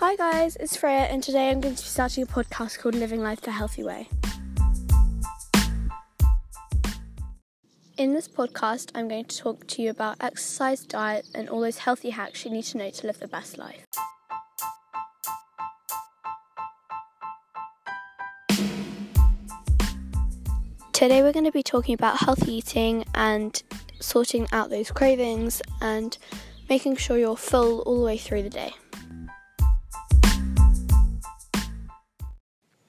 Hi guys, it's Freya, and today I'm going to be starting a podcast called Living Life the Healthy Way. In this podcast, I'm going to talk to you about exercise, diet, and all those healthy hacks you need to know to live the best life. Today, we're going to be talking about healthy eating and sorting out those cravings and making sure you're full all the way through the day.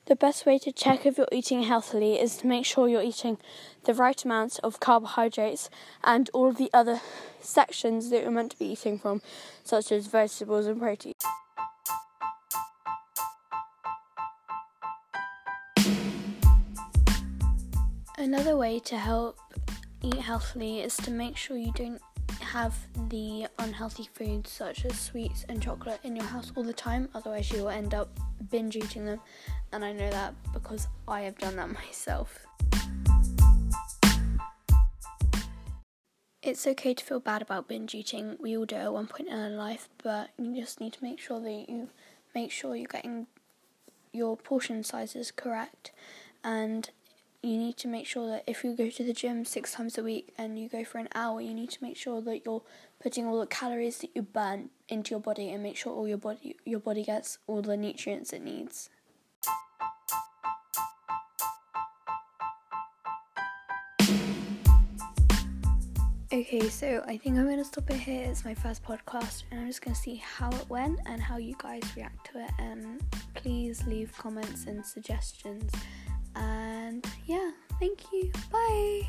The best way to check if you're eating healthily is to make sure you're eating the right amount of carbohydrates and all of the other sections that you're meant to be eating from, such as vegetables and protein. Another way to help eat healthily is to make sure you don't have the unhealthy foods such as sweets and chocolate in your house all the time, otherwise, you will end up binge eating them. And I know that because I have done that myself. It's okay to feel bad about binge eating. We all do at one point in our life, but you just need to make sure that you make sure you're getting your portion sizes correct and you need to make sure that if you go to the gym six times a week and you go for an hour, you need to make sure that you're putting all the calories that you burn into your body and make sure all your body your body gets all the nutrients it needs. Okay, so I think I'm gonna stop it here. It's my first podcast, and I'm just gonna see how it went and how you guys react to it. And please leave comments and suggestions. Yeah, thank you. Bye.